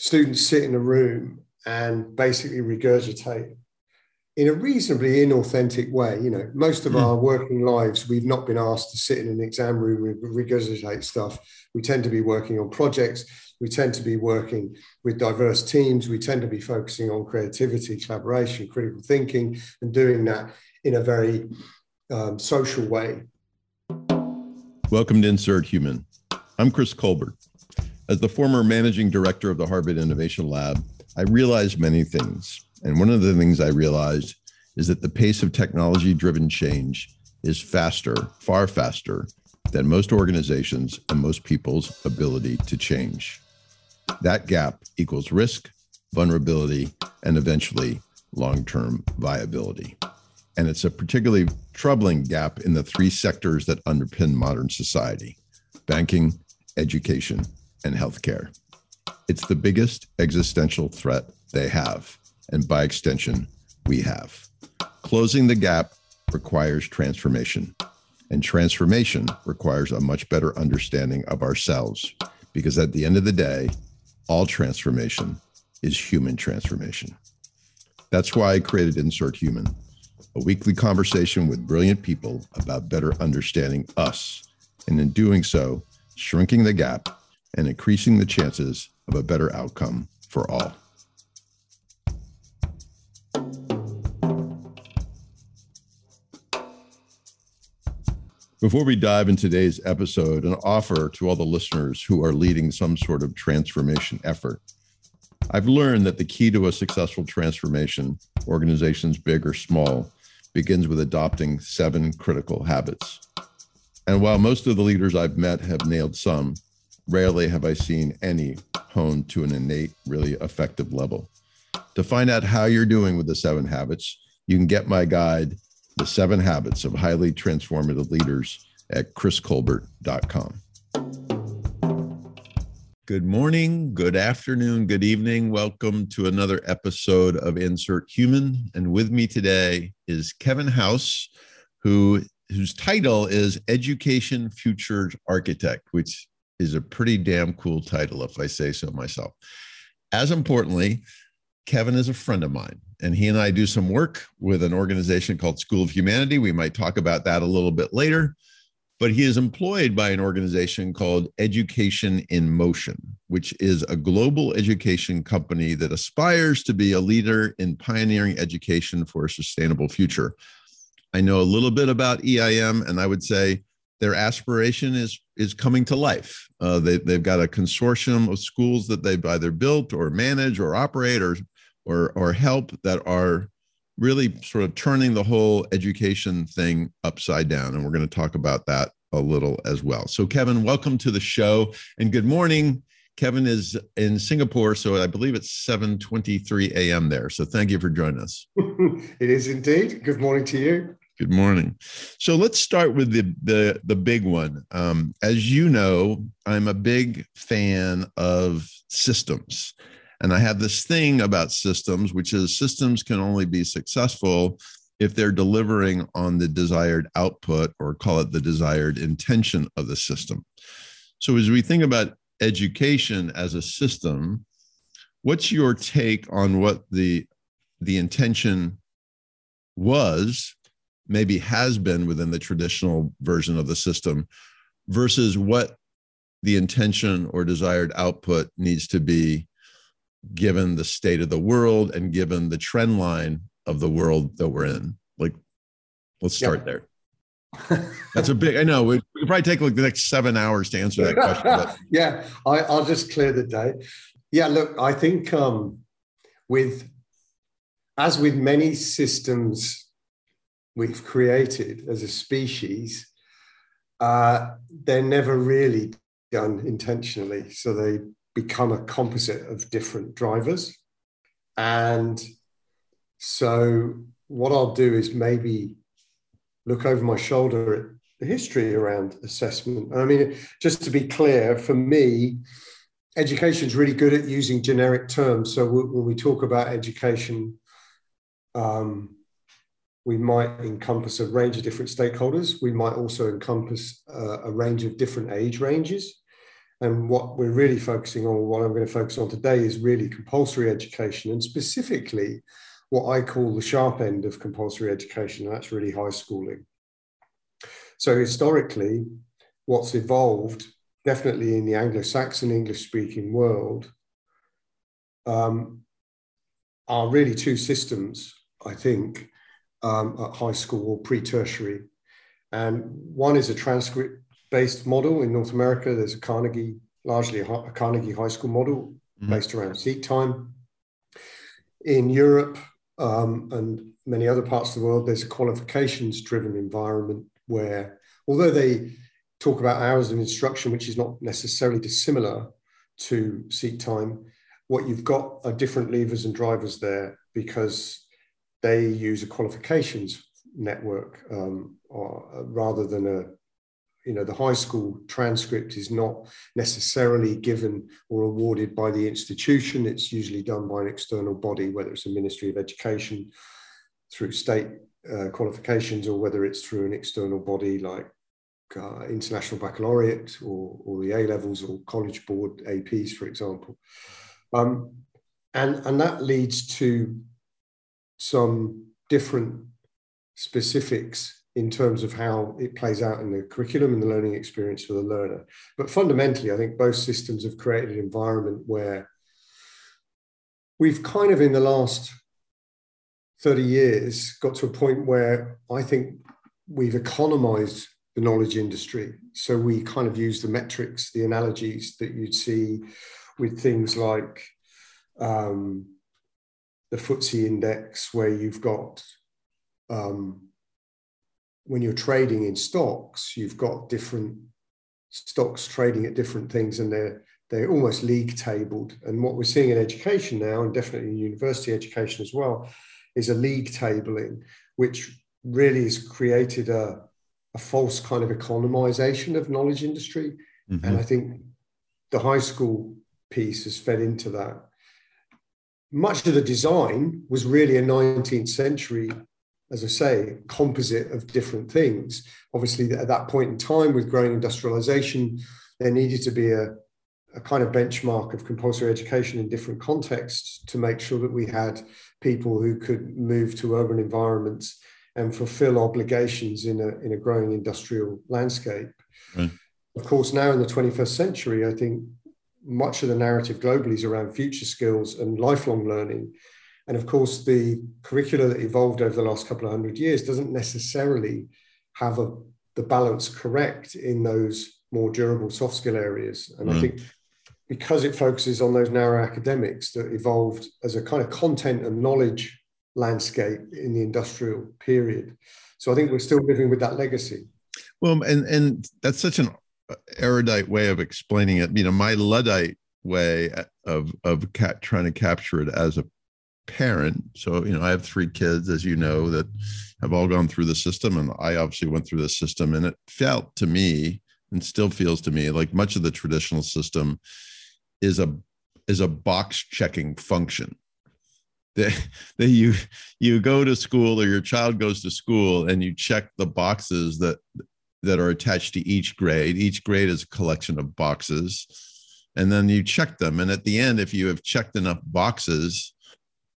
students sit in a room and basically regurgitate in a reasonably inauthentic way. You know, most of mm. our working lives, we've not been asked to sit in an exam room and regurgitate stuff. We tend to be working on projects. We tend to be working with diverse teams. We tend to be focusing on creativity, collaboration, critical thinking, and doing that in a very um, social way. Welcome to Insert Human. I'm Chris Colbert. As the former managing director of the Harvard Innovation Lab, I realized many things. And one of the things I realized is that the pace of technology driven change is faster, far faster than most organizations and most people's ability to change. That gap equals risk, vulnerability, and eventually long term viability. And it's a particularly troubling gap in the three sectors that underpin modern society banking, education, and healthcare. It's the biggest existential threat they have, and by extension, we have. Closing the gap requires transformation, and transformation requires a much better understanding of ourselves, because at the end of the day, all transformation is human transformation. That's why I created Insert Human, a weekly conversation with brilliant people about better understanding us, and in doing so, shrinking the gap and increasing the chances of a better outcome for all. Before we dive into today's episode, an offer to all the listeners who are leading some sort of transformation effort. I've learned that the key to a successful transformation, organizations big or small, begins with adopting seven critical habits. And while most of the leaders I've met have nailed some, Rarely have I seen any honed to an innate, really effective level. To find out how you're doing with the seven habits, you can get my guide, The Seven Habits of Highly Transformative Leaders, at chriscolbert.com. Good morning, good afternoon, good evening. Welcome to another episode of Insert Human. And with me today is Kevin House, who whose title is Education Futures Architect, which is a pretty damn cool title, if I say so myself. As importantly, Kevin is a friend of mine, and he and I do some work with an organization called School of Humanity. We might talk about that a little bit later. But he is employed by an organization called Education in Motion, which is a global education company that aspires to be a leader in pioneering education for a sustainable future. I know a little bit about EIM, and I would say their aspiration is is coming to life. Uh, they, they've got a consortium of schools that they've either built or manage or operate or, or, or help that are really sort of turning the whole education thing upside down. And we're going to talk about that a little as well. So, Kevin, welcome to the show and good morning. Kevin is in Singapore, so I believe it's 7:23 a.m. there. So, thank you for joining us. it is indeed. Good morning to you. Good morning. So let's start with the the the big one. Um, as you know, I'm a big fan of systems, and I have this thing about systems, which is systems can only be successful if they're delivering on the desired output, or call it the desired intention of the system. So as we think about education as a system, what's your take on what the the intention was maybe has been within the traditional version of the system versus what the intention or desired output needs to be given the state of the world and given the trend line of the world that we're in. Like let's start there. That's a big i know we could probably take like the next seven hours to answer that question but. yeah I, i'll just clear the day. Yeah look i think um with as with many systems we've created as a species, uh, they're never really done intentionally. So they become a composite of different drivers. And so what I'll do is maybe look over my shoulder at the history around assessment. I mean, just to be clear, for me, education is really good at using generic terms. So when we talk about education, um, we might encompass a range of different stakeholders. We might also encompass uh, a range of different age ranges. And what we're really focusing on, what I'm going to focus on today, is really compulsory education and specifically what I call the sharp end of compulsory education, and that's really high schooling. So, historically, what's evolved, definitely in the Anglo Saxon English speaking world, um, are really two systems, I think, um, at high school or pre tertiary. And one is a transcript based model in North America. There's a Carnegie, largely a, Carnegie high school model mm-hmm. based around seat time. In Europe um, and many other parts of the world, there's a qualifications driven environment where, although they talk about hours of instruction, which is not necessarily dissimilar to seat time, what you've got are different levers and drivers there because they use a qualifications network um, or, uh, rather than a you know the high school transcript is not necessarily given or awarded by the institution. It's usually done by an external body whether it's a ministry of education through state uh, qualifications or whether it's through an external body like uh, international baccalaureate or, or the a levels or college board aps for example. Um, and and that leads to some different specifics in terms of how it plays out in the curriculum and the learning experience for the learner. But fundamentally, I think both systems have created an environment where we've kind of in the last 30 years got to a point where I think we've economized the knowledge industry. So we kind of use the metrics, the analogies that you'd see with things like um, the FTSE index, where you've got um, when you're trading in stocks, you've got different stocks trading at different things, and they're they're almost league tabled. And what we're seeing in education now, and definitely in university education as well, is a league tabling, which really has created a, a false kind of economization of knowledge industry. Mm-hmm. And I think the high school piece has fed into that much of the design was really a 19th century, as I say, composite of different things. Obviously, at that point in time, with growing industrialization, there needed to be a, a kind of benchmark of compulsory education in different contexts to make sure that we had people who could move to urban environments and fulfill obligations in a, in a growing industrial landscape. Right. Of course, now in the 21st century, I think much of the narrative globally is around future skills and lifelong learning. And of course, the curricula that evolved over the last couple of hundred years doesn't necessarily have a, the balance correct in those more durable soft skill areas. And mm. I think because it focuses on those narrow academics that evolved as a kind of content and knowledge landscape in the industrial period. So I think we're still living with that legacy. Well, and and that's such an erudite way of explaining it. You know, my luddite way of of trying to capture it as a parent. So, you know, I have three kids, as you know, that have all gone through the system, and I obviously went through the system, and it felt to me, and still feels to me, like much of the traditional system is a is a box checking function. That, that you you go to school or your child goes to school and you check the boxes that that are attached to each grade. Each grade is a collection of boxes. And then you check them. And at the end, if you have checked enough boxes,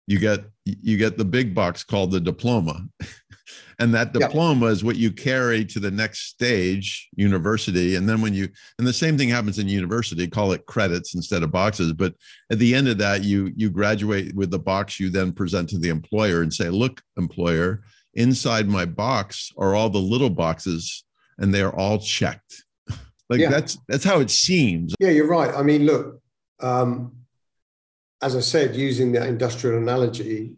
you get you get the big box called the diploma. and that diploma is what you carry to the next stage, university. And then when you and the same thing happens in university, call it credits instead of boxes. But at the end of that, you you graduate with the box you then present to the employer and say, look, employer, inside my box are all the little boxes and they're all checked. like yeah. that's that's how it seems. Yeah, you're right. I mean, look, um, as I said, using the industrial analogy,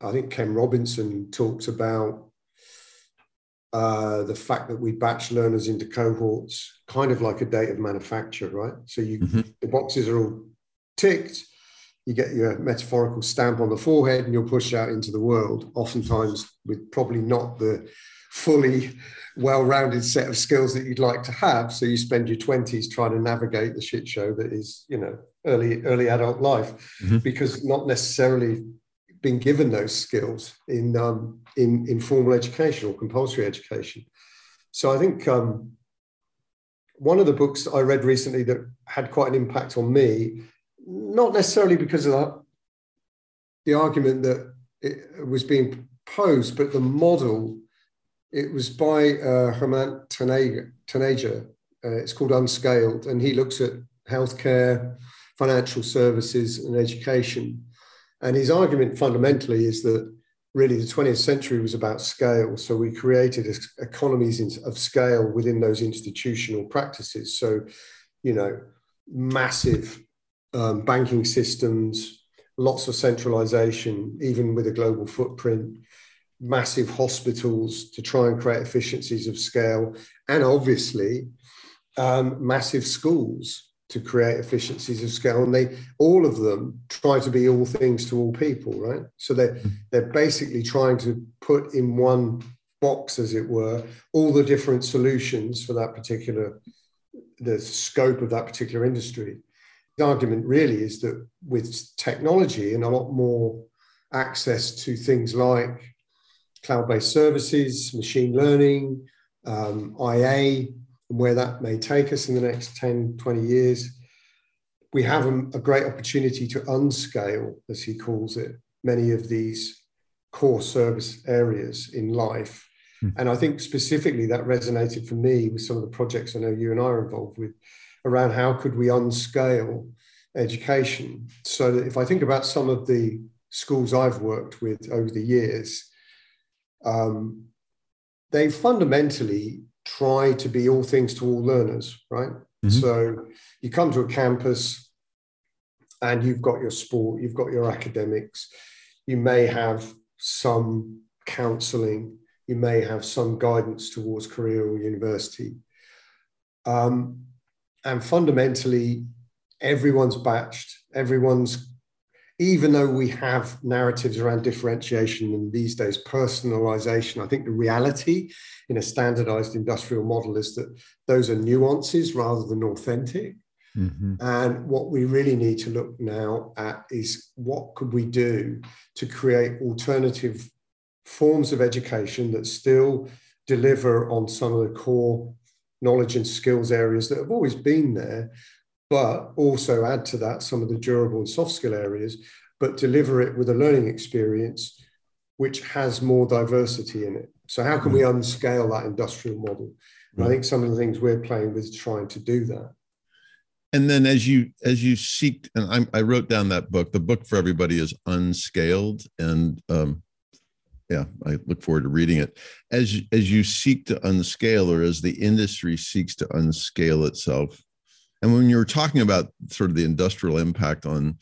I think Ken Robinson talks about uh, the fact that we batch learners into cohorts, kind of like a date of manufacture, right? So you mm-hmm. the boxes are all ticked. You get your metaphorical stamp on the forehead, and you're pushed out into the world. Oftentimes, with probably not the fully well-rounded set of skills that you'd like to have so you spend your 20s trying to navigate the shit show that is you know early early adult life mm-hmm. because not necessarily been given those skills in um, in in formal education or compulsory education so i think um, one of the books I read recently that had quite an impact on me, not necessarily because of the, the argument that it was being posed, but the model. It was by uh, Hemant Taneja. Uh, it's called Unscaled, and he looks at healthcare, financial services, and education. And his argument fundamentally is that really the 20th century was about scale. So we created economies of scale within those institutional practices. So, you know, massive um, banking systems, lots of centralization, even with a global footprint, massive hospitals to try and create efficiencies of scale, and obviously um, massive schools to create efficiencies of scale. And they all of them try to be all things to all people right? So they're hmm. they're basically trying to put in one box as it were all the different solutions for that particular the scope of that particular industry. The argument really is that with technology and a lot more access to things like cloud-based services machine learning um, ia and where that may take us in the next 10, 20 years. We have a, a great opportunity to unscale, as he calls it, many of these core service areas in life. Hmm. And I think specifically that resonated for me with some of the projects I know you and I are involved with around how could we unscale education so that if I think about some of the schools I've worked with over the years, um, they fundamentally try to be all things to all learners, right? Mm-hmm. So you come to a campus and you've got your sport, you've got your academics, you may have some counseling, you may have some guidance towards career or university. Um, and fundamentally, everyone's batched, everyone's even though we have narratives around differentiation and these days personalization, I think the reality in a standardized industrial model is that those are nuances rather than authentic. Mm-hmm. And what we really need to look now at is what could we do to create alternative forms of education that still deliver on some of the core knowledge and skills areas that have always been there, but also add to that some of the durable and soft skill areas, but deliver it with a learning experience which has more diversity in it. So, how can we mm. unscale that industrial model? I think some of the things we're playing with trying to do that. And then, as you as you seek, and I, I wrote down that book. The book for everybody is Unscaled, and um, yeah, I look forward to reading it. As as you seek to unscale, or as the industry seeks to unscale itself, and when you were talking about sort of the industrial impact on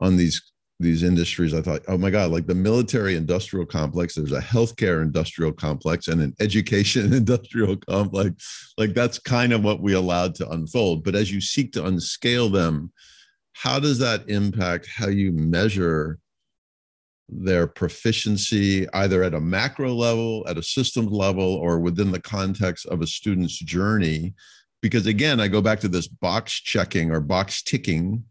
on these these industries, I thought, oh my God, like the military industrial complex, there's a healthcare industrial complex and an education industrial complex. Like that's kind of what we allowed to unfold. But as you seek to unscale them, how does that impact how you measure their proficiency, either at a macro level, at a systems level, or within the context of a student's journey? Because again i go back to this box checking or box ticking.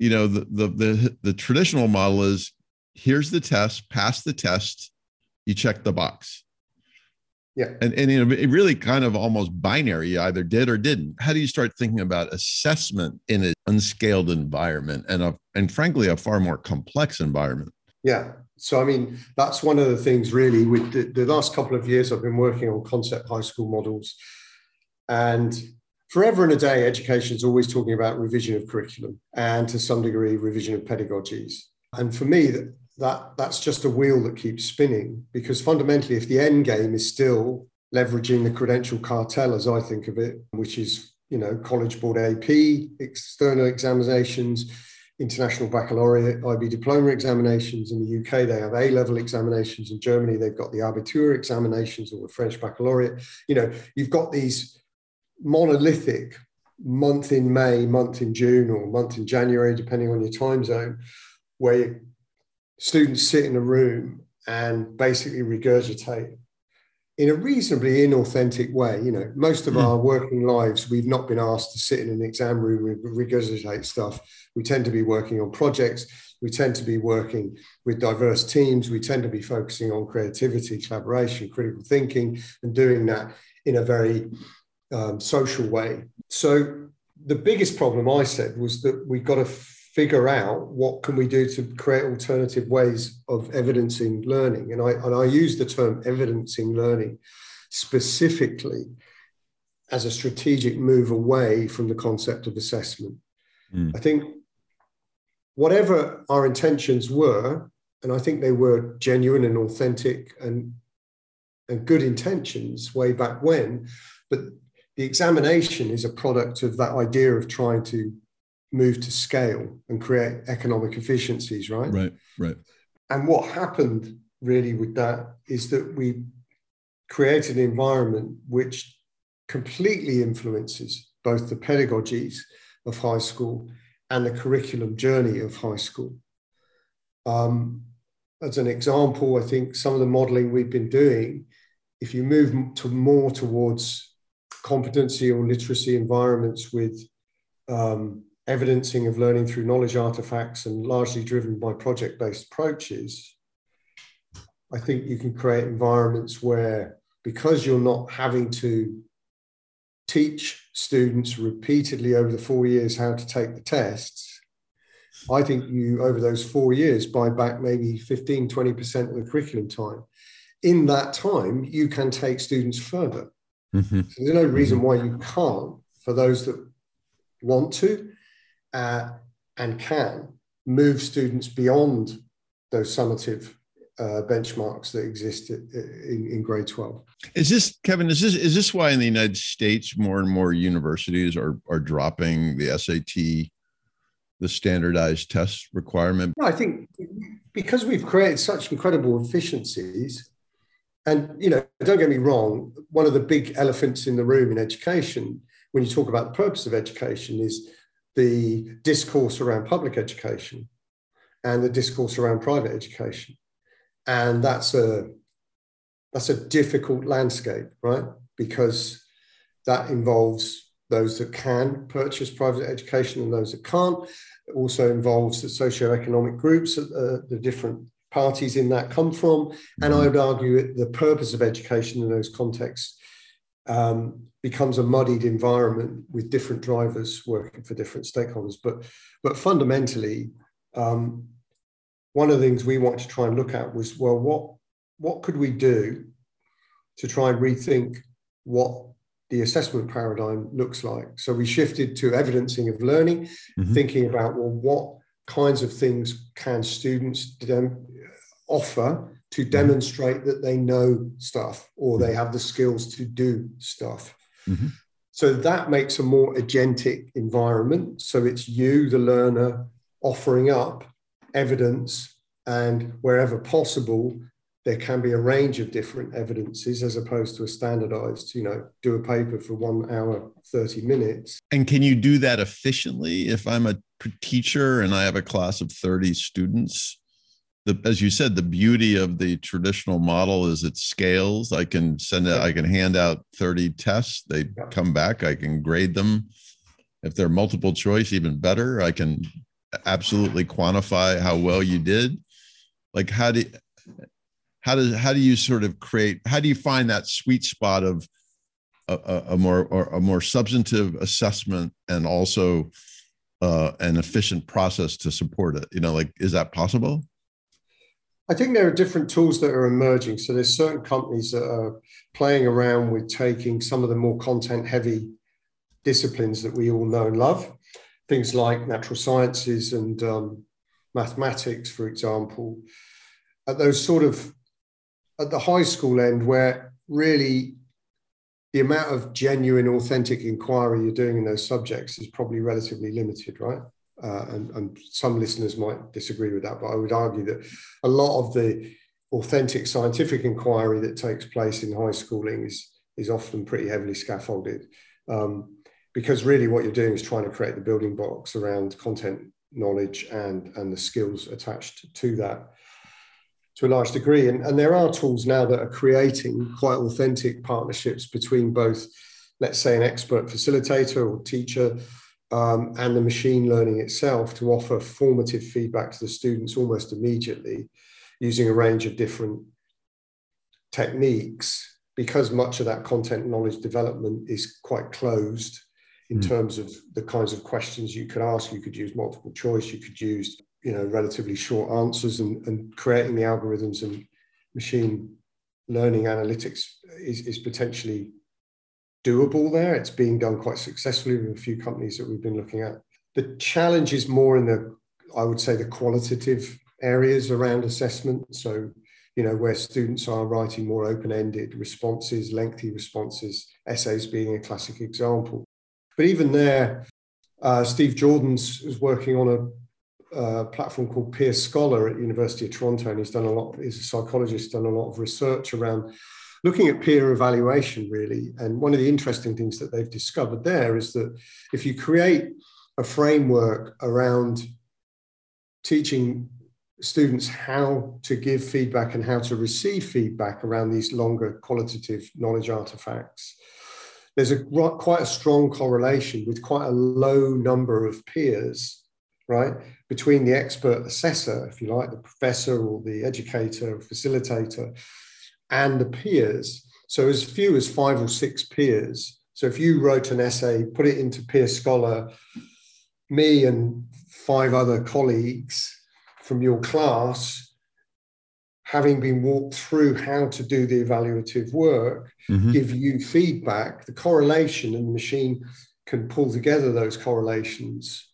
You know the the the, the traditional model is here's the test pass the test you check the box. Yeah. And, and you know it really kind of almost binary you either did or didn't. How do you start thinking about assessment in an unscaled environment and a and frankly a far more complex environment? Yeah. So i mean that's one of the things really with the, the last couple of years i've been working on concept high school models and forever and a day, education is always talking about revision of curriculum and to some degree, revision of pedagogies. And for me, that, that that's just a wheel that keeps spinning because fundamentally, if the end game is still leveraging the credential cartel, as I think of it, which is you know College Board AP, external examinations, international baccalaureate, IB diploma examinations. In the UK, they have A level examinations. In Germany, they've got the Abitur examinations or the French baccalaureate. You know, you've got these monolithic month in May, month in June, or month in January, depending on your time zone, where students sit in a room and basically regurgitate in a reasonably inauthentic way. You know, most of mm. our working lives, we've not been asked to sit in an exam room and regurgitate stuff. We tend to be working on projects. We tend to be working with diverse teams. We tend to be focusing on creativity, collaboration, critical thinking, and doing that in a very um, social way. So the biggest problem I said was that we've got to figure out what can we do to create alternative ways of evidencing learning. And I, and I use the term evidencing learning specifically as a strategic move away from the concept of assessment. Mm. I think whatever our intentions were, and I think they were genuine and authentic and, and good intentions way back when, but the examination is a product of that idea of trying to move to scale and create economic efficiencies, right? Right, right. And what happened really with that is that we created an environment which completely influences both the pedagogies of high school and the curriculum journey of high school. Um, as an example, I think some of the modeling we've been doing, if you move to more towards competency or literacy environments with um, evidencing of learning through knowledge artifacts and largely driven by project based approaches, I think you can create environments where, because you're not having to teach students repeatedly over the four years how to take the tests, I think you, over those four years, buy back maybe 15, 20% of the curriculum time. In that time, you can take students further. Mm-hmm. So there's no reason why you can't, for those that want to uh, and can, move students beyond those summative uh, benchmarks that exist in, in, grade 12. Is this Kevin? Is this is this why in the United States more and more universities are are dropping the SAT, the standardized test requirement? No, I think because we've created such incredible efficiencies, and you know, don't get me wrong, one of the big elephants in the room in education, when you talk about the purpose of education, is the discourse around public education and the discourse around private education and that's a that's a difficult landscape, right? Because that involves those that can purchase private education and those that can't. It also involves the socioeconomic groups that uh, the different parties in that come from. And I would argue that the purpose of education in those contexts um, becomes a muddied environment with different drivers working for different stakeholders. But, but fundamentally, um, one of the things we want to try and look at was well, what what could we do to try and rethink what the assessment paradigm looks like? So we shifted to evidencing of learning, mm-hmm. thinking about well, what kinds of things can students offer to demonstrate that they know stuff or they have the skills to do stuff. Mm-hmm. So that makes a more agentic environment. So it's you, the learner, offering up evidence, and wherever possible, there can be a range of different evidences as opposed to a standardized, you know, do a paper for one hour, 30 minutes. And can you do that efficiently? If I'm a teacher and I have a class of 30 students, the, as you said, the beauty of the traditional model is it scales. I can send it, I can hand out 30 tests. They come back, I can grade them. If they're multiple choice, even better. I can absolutely quantify how well you did like how do how does how do you sort of create how do you find that sweet spot of a, a more or a more substantive assessment and also uh, an efficient process to support it you know like is that possible I think there are different tools that are emerging. So there's certain companies that are playing around with taking some of the more content heavy disciplines that we all know and love, things like natural sciences and um, mathematics, for example, at those sort of at the high school end where really the amount of genuine, authentic inquiry you're doing in those subjects is probably relatively limited, right? Uh, and, and, some listeners might disagree with that, but I would argue that a lot of the authentic scientific inquiry that takes place in high schooling is, is often pretty heavily scaffolded. Um, because really what you're doing is trying to create the building blocks around content knowledge and, and the skills attached to that to a large degree. And, and there are tools now that are creating quite authentic partnerships between both, let's say, an expert facilitator or teacher um, and the machine learning itself to offer formative feedback to the students almost immediately using a range of different techniques because much of that content knowledge development is quite closed in mm. terms of the kinds of questions you could ask. You could use multiple choice, you could use you know relatively short answers and, and creating the algorithms and machine learning analytics is, is potentially doable there. It's being done quite successfully with a few companies that we've been looking at. The challenge is more in the, I would say, the qualitative areas around assessment. So, you know, where students are writing more open-ended responses, lengthy responses, essays being a classic example. But even there, uh, Steve Joordens is working on a uh, platform called Peer Scholar at University of Toronto, and he's done a lot. He's a psychologist, done a lot of research around looking at peer evaluation, really. And one of the interesting things that they've discovered there is that if you create a framework around teaching students how to give feedback and how to receive feedback around these longer qualitative knowledge artifacts, there's a quite a strong correlation with quite a low number of peers right, between the expert assessor, if you like, the professor or the educator, or facilitator, and the peers. So as few as five or six peers. So if you wrote an essay, put it into Peer Scholar, me and five other colleagues from your class, having been walked through how to do the evaluative work, mm-hmm. give you feedback, the correlation, and the machine can pull together those correlations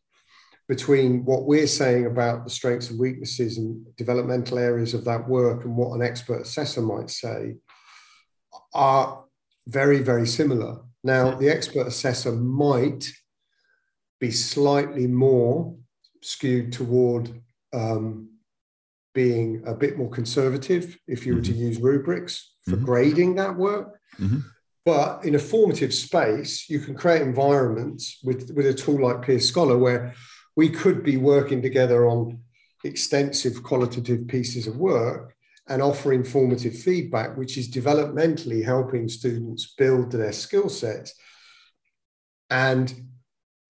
between what we're saying about the strengths and weaknesses and developmental areas of that work and what an expert assessor might say are very, very similar. Now, the expert assessor might be slightly more skewed toward um, being a bit more conservative if you were to mm-hmm. use rubrics for mm-hmm. grading that work. Mm-hmm. But in a formative space, you can create environments with, with a tool like Peer Scholar where we could be working together on extensive qualitative pieces of work and offering formative feedback, which is developmentally helping students build their skill sets. And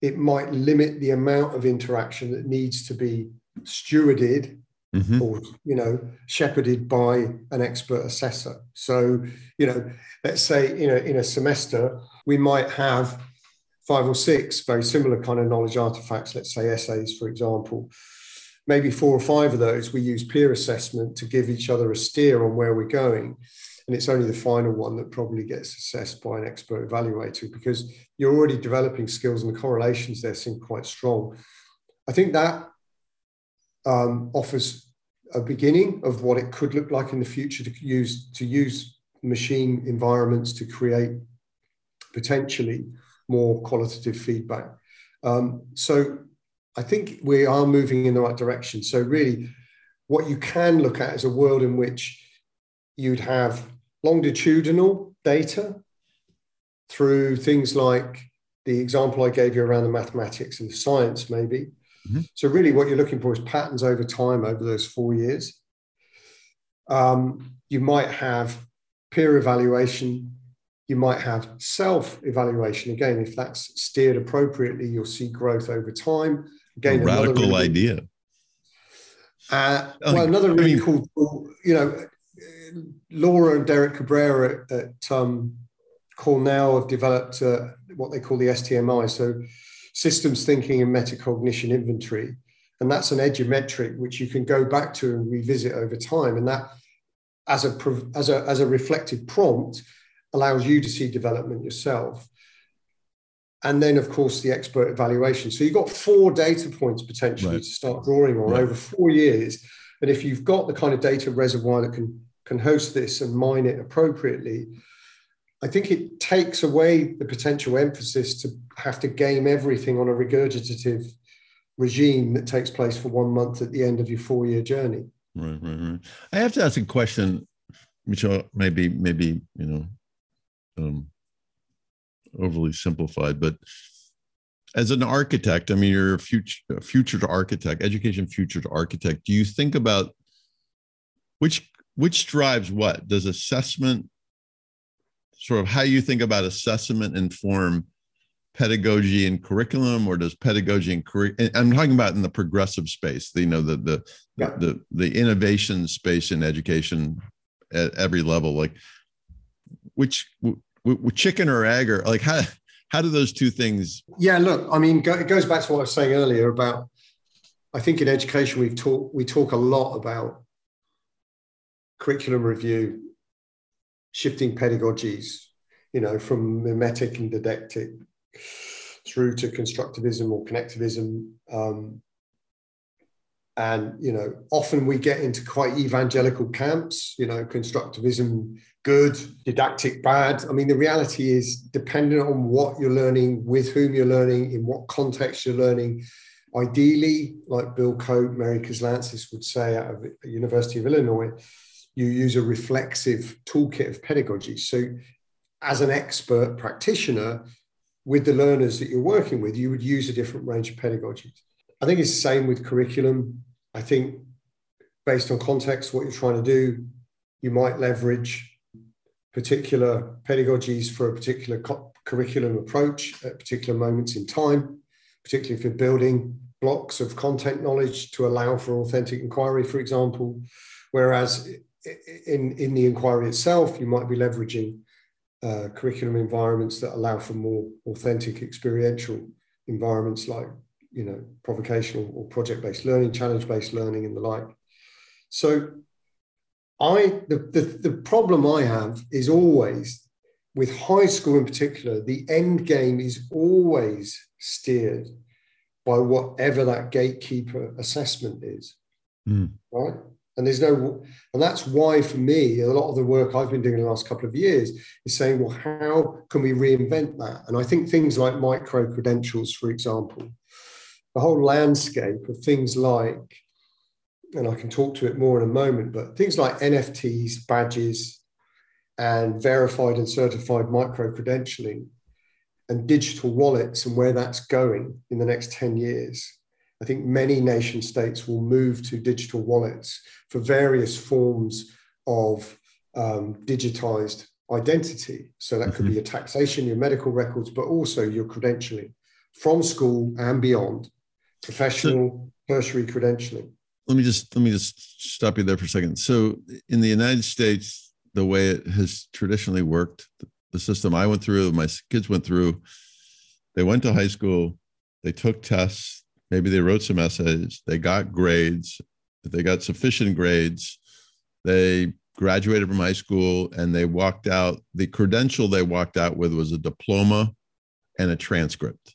it might limit the amount of interaction that needs to be stewarded mm-hmm. or you know shepherded by an expert assessor so you know let's say you know in a semester we might have five or six very similar kind of knowledge artifacts, let's say essays, for example. Maybe four or five of those we use peer assessment to give each other a steer on where we're going. And it's only the final one that probably gets assessed by an expert evaluator because you're already developing skills and the correlations there seem quite strong. I think that um, offers a beginning of what it could look like in the future to use to use machine environments to create potentially more qualitative feedback. Um, so I think we are moving in the right direction. So really, what you can look at is a world in which you'd have longitudinal data through things like the example I gave you around the mathematics and the science, maybe. Mm-hmm. So really, what you're looking for is patterns over time over those four years. Um, you might have peer evaluation you might have self evaluation. Again, if that's steered appropriately, you'll see growth over time. Again, radical really, idea. Uh, well, another really I mean, cool tool, you know, Laura and Derek Cabrera at, at um, Cornell have developed uh, what they call the STMI, so systems thinking and metacognition inventory. And that's an edumetric which you can go back to and revisit over time. And that, as a, as a, as a reflective prompt, allows you to see development yourself. And then, of course, the expert evaluation. So you've got four data points potentially right. to start drawing on right. over four years. And if you've got the kind of data reservoir that can, can host this and mine it appropriately, I think it takes away the potential emphasis to have to game everything on a regurgitative regime that takes place for one month at the end of your four year journey. Right, right, right. I have to ask a question, which maybe, maybe, you know, um, overly simplified, but as an architect, I mean, you're a future, a future to architect, education future to architect. Do you think about which which drives what? Does assessment sort of how you think about assessment inform pedagogy and curriculum, or does pedagogy and curriculum? I'm talking about in the progressive space, the, you know, the the yeah. the the innovation space in education at every level. Like, which chicken or egg or like how how do those two things? Yeah look i mean it goes back to what i was saying earlier about i think in education we've talked we talk a lot about curriculum review shifting pedagogies you know from mimetic and didactic through to constructivism or connectivism um, and you know often we get into quite evangelical camps you know constructivism good didactic bad. I mean the reality is dependent on what you're learning with whom you're learning in what context you're learning. Ideally like bill cope mary Kalantzis would say out of university of illinois you use a reflexive toolkit of pedagogy. So as an expert practitioner with the learners that you're working with you would use a different range of pedagogies I think it's the same with curriculum. I think based on context, what you're trying to do, you might leverage particular pedagogies for a particular co- curriculum approach at particular moments in time, particularly if you're building blocks of content knowledge to allow for authentic inquiry, for example. Whereas in, in the inquiry itself, you might be leveraging uh, curriculum environments that allow for more authentic experiential environments like you know, provocational or project-based learning, challenge-based learning, and the like. So, I the, the the problem I have is always with high school in particular, the end game is always steered by whatever that gatekeeper assessment is, mm. right? And there's no, and that's why for me, a lot of the work I've been doing in the last couple of years is saying, well, how can we reinvent that? And I think things like micro credentials, for example, the whole landscape of things like, and I can talk to it more in a moment, but things like NFTs, badges, and verified and certified micro credentialing and digital wallets and where that's going in the next 10 years. I think many nation states will move to digital wallets for various forms of um, digitized identity. So that could be mm-hmm. your taxation, your medical records, but also your credentialing from school and beyond professional so, tertiary credentialing. Let me just let me just stop you there for a second. So in the United States, the way it has traditionally worked, the system I went through, my kids went through, they went to high school, they took tests, maybe they wrote some essays, they got grades. If they got sufficient grades, they graduated from high school and they walked out. The credential they walked out with was a diploma and a transcript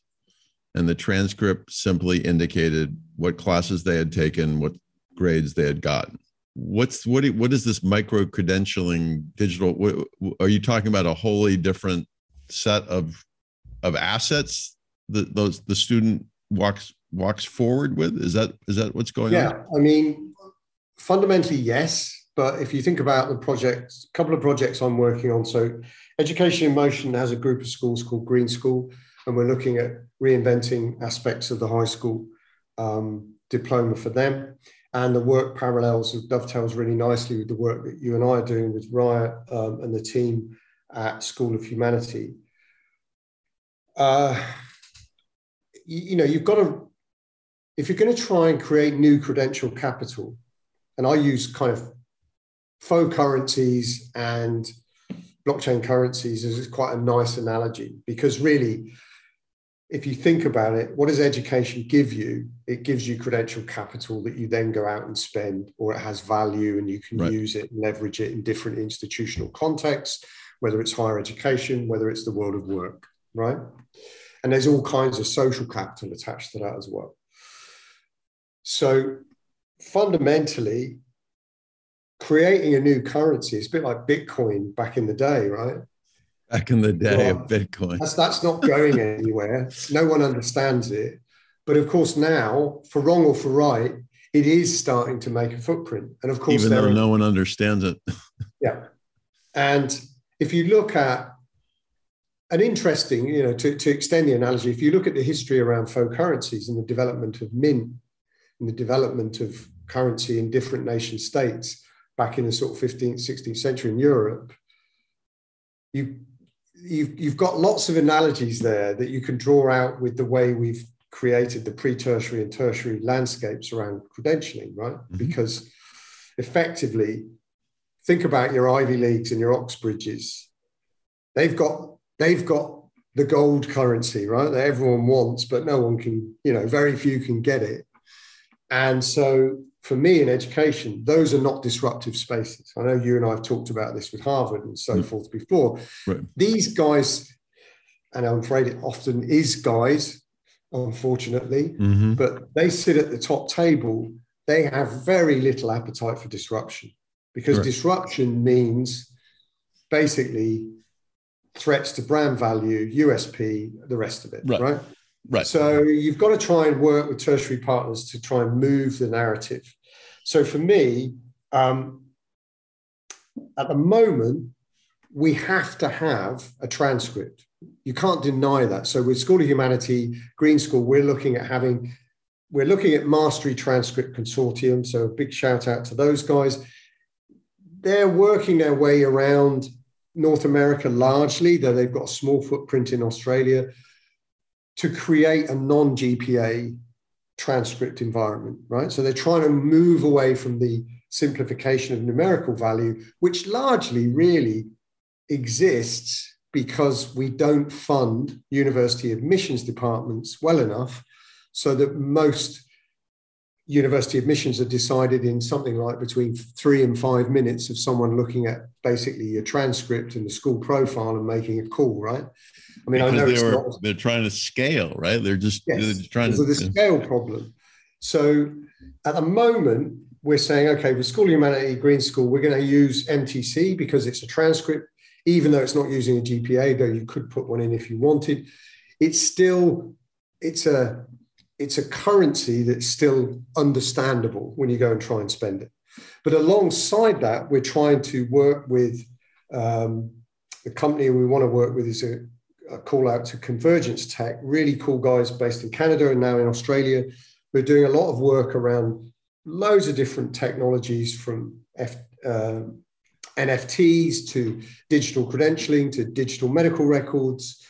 and the transcript simply indicated what classes they had taken, what grades they had gotten. What's what? What is this micro credentialing digital? What, are you talking about a wholly different set of of assets that those the student walks walks forward with? Is that is that what's going yeah, on? Yeah, I mean, fundamentally yes. But if you think about the projects, a couple of projects I'm working on. So, Education in Motion has a group of schools called Green School and we're looking at reinventing aspects of the high school um, diploma for them. And the work parallels and dovetails really nicely with the work that you and I are doing with Riot um, and the team at School of Humanity. Uh, you, know, you've got to, if you're going to try and create new credential capital, and I use kind of faux currencies and blockchain currencies as quite a nice analogy because really if you think about it, what does education give you? It gives you credential capital that you then go out and spend, or it has value and you can right. use it and leverage it in different institutional contexts, whether it's higher education, whether it's the world of work, right? And there's all kinds of social capital attached to that as well. So fundamentally, creating a new currency is a bit like Bitcoin back in the day, right? Back in the day of Bitcoin. That's, that's not going anywhere. No one understands it. But of course, now, for wrong or for right, it is starting to make a footprint. And of course, even though are, no one understands it. yeah. And if you look at an interesting, you know, to, to extend the analogy, if you look at the history around faux currencies and the development of mint and the development of currency in different nation states back in the sort of 15th, 16th century in Europe, you you've, you've got lots of analogies there that you can draw out with the way we've created the pre-tertiary and tertiary landscapes around credentialing, right? Mm-hmm. Because effectively, think about your Ivy Leagues and your Oxbridges they've got they've got the gold currency, right? That everyone wants, but no one can, you know, very few can get it. And so for me in education, those are not disruptive spaces. I know you and I have talked about this with Harvard and so mm. forth before. Right. These guys, and I'm afraid it often is guys, unfortunately, mm-hmm. but they sit at the top table. They have very little appetite for disruption because right. disruption means basically threats to brand value, USP, the rest of it, right? right? Right. So you've got to try and work with tertiary partners to try and move the narrative. So for me, um, at the moment, we have to have a transcript. You can't deny that. So with School of Humanity, Green School, we're looking at having, we're looking at Mastery Transcript Consortium. So a big shout out to those guys. They're working their way around North America largely, though they've got a small footprint in Australia to create a non GPA transcript environment, right? So they're trying to move away from the simplification of numerical value, which largely really exists because we don't fund university admissions departments well enough so that most university admissions are decided in something like between three and five minutes of someone looking at basically your transcript and the school profile and making a call, right? I mean, because I know they were, not, they're trying to scale, right? They're just, yes, they're just trying to. the scale problem. So at the moment, we're saying, okay, with School of Humanity, Green School, we're going to use MTC because it's a transcript, even though it's not using a GPA, though you could put one in if you wanted. It's still, it's a, it's a currency that's still understandable when you go and try and spend it. But alongside that, we're trying to work with um, the company we want to work with is a a call out to Convergence Tech, really cool guys based in Canada and now in Australia. We're doing a lot of work around loads of different technologies from F, uh, NFTs to digital credentialing to digital medical records,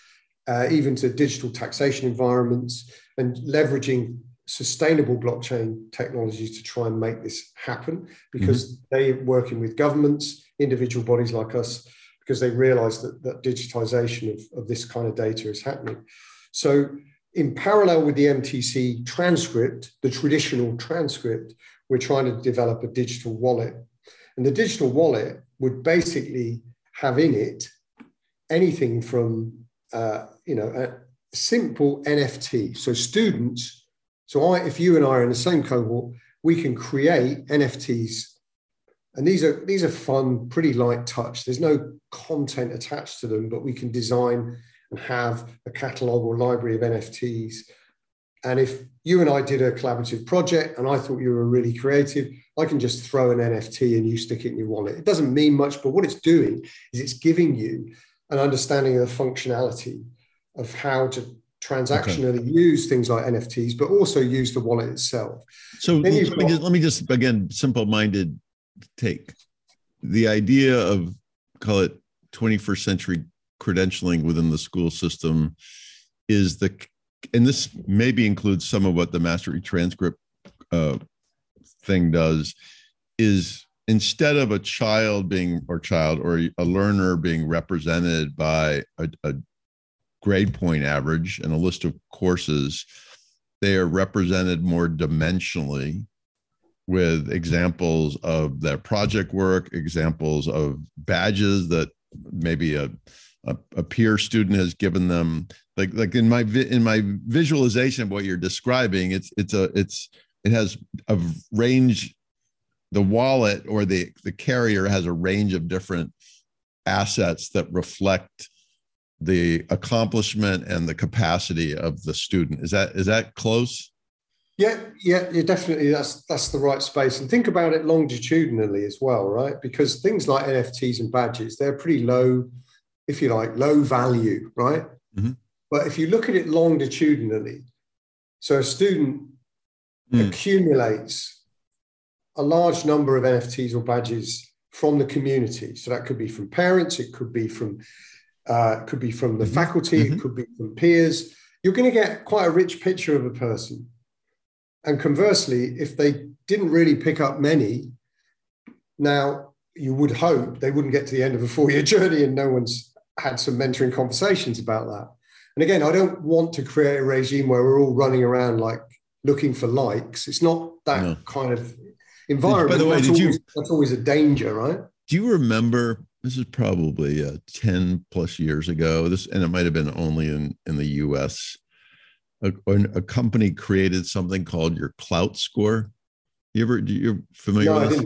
uh, even to digital taxation environments, and leveraging sustainable blockchain technologies to try and make this happen because mm-hmm. they're working with governments, individual bodies like us, because they realize that, that digitization of, of this kind of data is happening. So, in parallel with the MTC transcript, the traditional transcript, we're trying to develop a digital wallet. And the digital wallet would basically have in it anything from, uh, you know, a simple NFT. So students, so I, if you and I are in the same cohort, we can create NFTs and these are these are fun, pretty light touch. There's no content attached to them, but we can design and have a catalog or library of NFTs. And if you and I did a collaborative project and I thought you were really creative, I can just throw an NFT and you stick it in your wallet. It doesn't mean much, but what it's doing is it's giving you an understanding of the functionality of how to transactionally okay. use things like NFTs, but also use the wallet itself. So let me, got, just, let me just again simple minded take the idea of call it 21st century credentialing within the school system is the and this maybe includes some of what the mastery transcript uh, thing does is instead of a child being or child or a learner being represented by a, a grade point average and a list of courses they are represented more dimensionally with examples of their project work, examples of badges that maybe a, a, a, peer student has given them. Like like in my in my visualization of what you're describing, it's it's a it's it has a range. The wallet or the the carrier has a range of different assets that reflect the accomplishment and the capacity of the student. Is that is that close? Yeah, yeah, yeah, definitely. That's that's the right space, and think about it longitudinally as well, right? Because things like NFTs and badges, they're pretty low, if you like, low value, right? Mm-hmm. But if you look at it longitudinally, so a student mm. accumulates a large number of NFTs or badges from the community. So that could be from parents, it could be from uh, could be from the mm-hmm. faculty, mm-hmm. it could be from peers. You're going to get quite a rich picture of a person and conversely, if they didn't really pick up many, now you would hope they wouldn't get to the end of a four year journey and no one's had some mentoring conversations about that. And again, I don't want to create a regime where we're all running around like looking for likes. It's not that no. kind of environment. By the way, that's, did always, you, that's always a danger, right? Do you remember? This is probably uh, ten plus years ago. This, and it might have been only in in the U.S. A, a company created something called your clout score. You ever you're familiar no, with?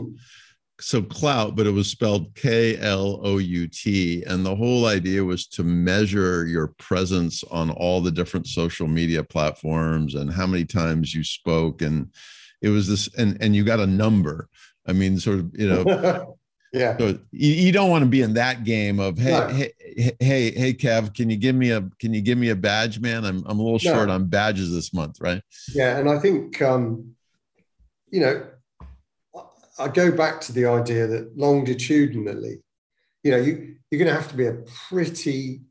so clout but it was spelled K L O U T. And the whole idea was to measure your presence on all the different social media platforms and how many times you spoke. And it was this, and, and you got a number. I mean, sort of, you know. yeah. So you, you, don't want to be in that game of hey, no. hey, hey, hey, Kev, can you give me a can you give me a badge, man? I'm I'm a little no. short on badges this month, right? Yeah, and I think um, you know, I go back to the idea that longitudinally, you know, you, you're going to have to be a pretty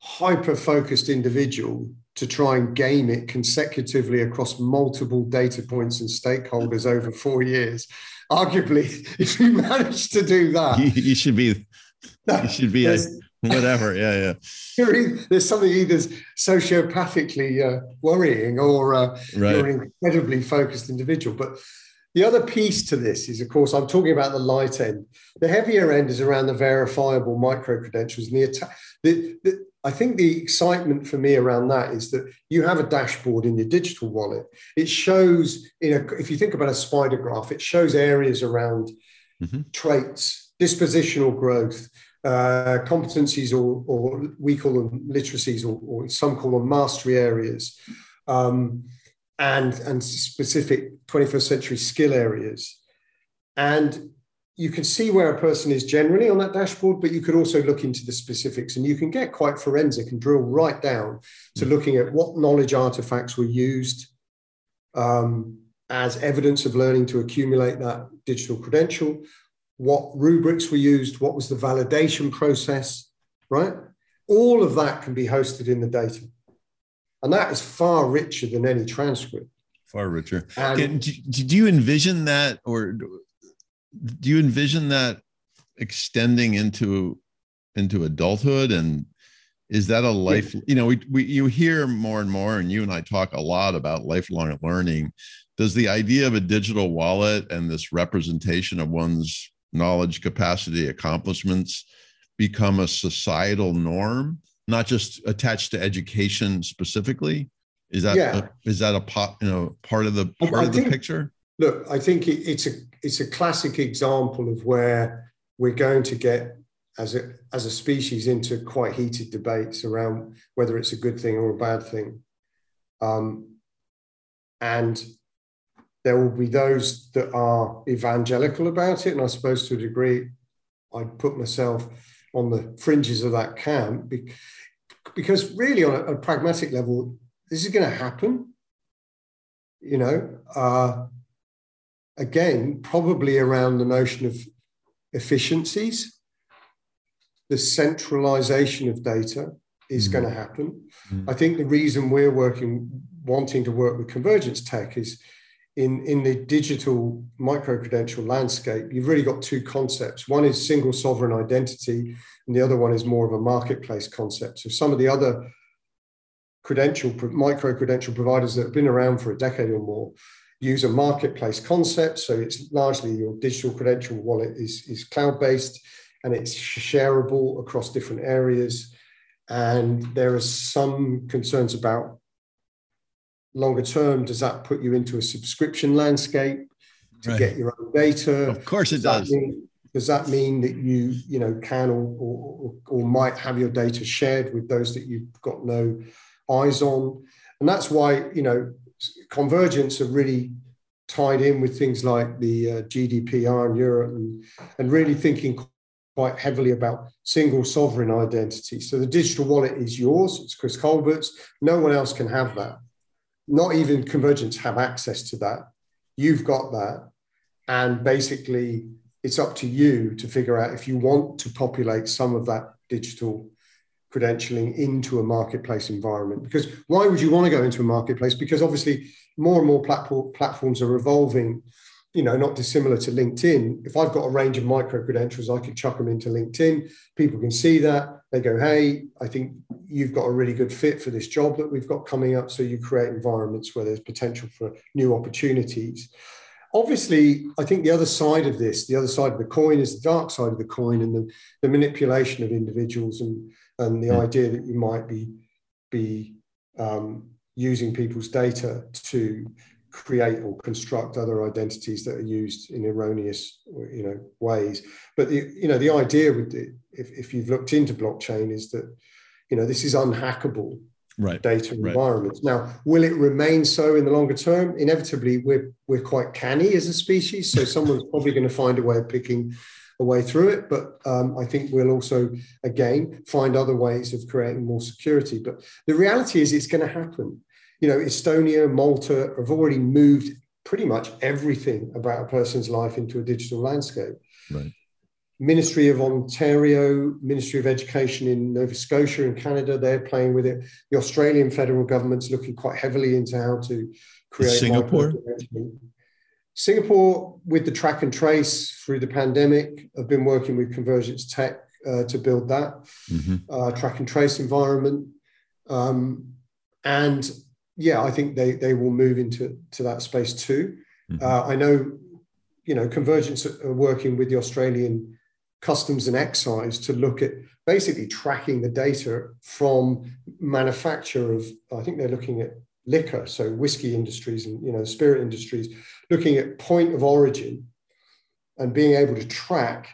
hyper focused individual to try and game it consecutively across multiple data points and stakeholders over four years. Arguably, if you manage to do that, you, you should be, you should be a, whatever. Yeah, yeah. there's something either sociopathically uh, worrying or uh, right. you're an incredibly focused individual. But the other piece to this is, of course, I'm talking about the light end. The heavier end is around the verifiable micro credentials and the attack. The, the, I think the excitement for me around that is that you have a dashboard in your digital wallet. It shows, in a, if you think about a spider graph, it shows areas around mm-hmm. traits, dispositional growth, uh, competencies, or, or, we call them literacies, or, or, some call them mastery areas. Um, and, and specific 21st century skill areas. And you can see where a person is generally on that dashboard, but you could also look into the specifics and you can get quite forensic and drill right down to mm. looking at what knowledge artifacts were used um, as evidence of learning to accumulate that digital credential, what rubrics were used, what was the validation process, right? All of that can be hosted in the data. And that is far richer than any transcript. Far richer. And, Can, do, do you envision that, or do you envision that extending into into adulthood and is that a life you know we, we you hear more and more and you and i talk a lot about lifelong learning does the idea of a digital wallet and this representation of one's knowledge capacity accomplishments become a societal norm not just attached to education specifically? Is that yeah. a, is that a pot, you know part of the um, part I, of the think, picture? Look, I think it, it's a it's a classic example of where we're going to get as a as a species into quite heated debates around whether it's a good thing or a bad thing, um, and there will be those that are evangelical about it, and I suppose to a degree, I put myself on the fringes of that camp because really on a, a pragmatic level this is going to happen. You know uh, again probably around the notion of efficiencies the centralization of data is mm. going to happen mm. i think the reason we're working wanting to work with convergence tech is in, in the digital micro credential landscape, you've really got two concepts. One is single sovereign identity, and the other one is more of a marketplace concept. So some of the other credential micro credential providers that have been around for a decade or more use a marketplace concept. So it's largely your digital credential wallet is, is cloud based and it's shareable across different areas. And there are some concerns about longer term, does that put you into a subscription landscape to right. get your own data? Of course, it does. does. Mean, does that mean that you, you know, can or, or, or might have your data shared with those that you've got no eyes on? And that's why, you know, convergence are really tied in with things like the uh, GDPR in Europe and, and really thinking quite heavily about single sovereign identity. So the digital wallet is yours, it's Chris Colbert's, no one else can have that not even convergence have access to that. You've got that. And basically, it's up to you to figure out if you want to populate some of that digital credentialing into a marketplace environment. Because why would you want to go into a marketplace? Because obviously, more and more platform, platforms are evolving you know, not dissimilar to LinkedIn. If I've got a range of micro credentials, I could chuck them into LinkedIn. People can see that. They go, hey, I think you've got a really good fit for this job that we've got coming up. So you create environments where there's potential for new opportunities. Obviously, I think the other side of this, the other side of the coin, is the dark side of the coin and the, the manipulation of individuals and, and the idea that you might be, be um, using people's data to create or construct other identities that are used in erroneous you know ways but the you know the idea with it if, if you've looked into blockchain is that you know this is unhackable right. data right. environments now will it remain so in the longer term inevitably we're we're quite canny as a species so someone's probably going to find a way of picking a way through it but um, i think we'll also again find other ways of creating more security but the reality is it's going to happen you know, Estonia, Malta have already moved pretty much everything about a person's life into a digital landscape. Right. Ministry of Ontario, Ministry of Education in Nova Scotia in Canada, they're playing with it. The Australian federal government's looking quite heavily into how to create Singapore. Singapore, with the track and trace through the pandemic, have been working with Convergence Tech uh, to build that mm-hmm. uh, track and trace environment. Um, and yeah, I think they they will move into to that space too. Mm-hmm. Uh, I know, you know, Convergence are working with the Australian Customs and Excise to look at basically tracking the data from manufacture of. I think they're looking at liquor, so whiskey industries and you know spirit industries, looking at point of origin and being able to track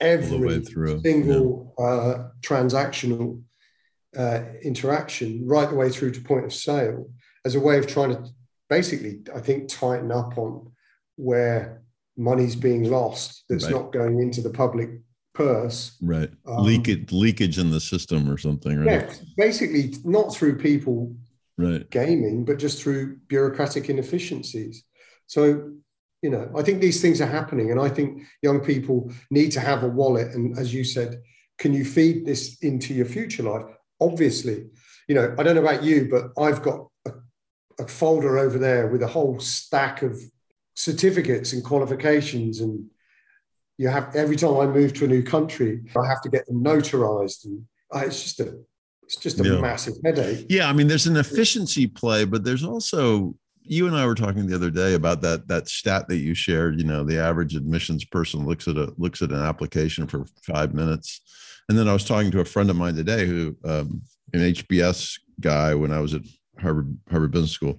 every single yeah. uh, transactional uh, interaction right the way through to point of sale as a way of trying to basically, I think, tighten up on where money's being lost that's right. not going into the public purse. Right. Um, leakage, leakage in the system or something, right? Yeah, basically not through people right. gaming, but just through bureaucratic inefficiencies. So, you know, I think these things are happening. And I think young people need to have a wallet. And as you said, can you feed this into your future life? Obviously, you know, I don't know about you, but I've got a, a folder over there with a whole stack of certificates and qualifications and you have every time I move to a new country, I have to get them notarized, and uh, it's just a it's just a yeah. massive headache. Yeah, I mean, there's an efficiency play, but there's also you and I were talking the other day about that that stat that you shared. You know, the average admissions person looks at a looks at an application for five minutes, and then I was talking to a friend of mine today who um, an HBS guy when I was at Harvard Harvard Business School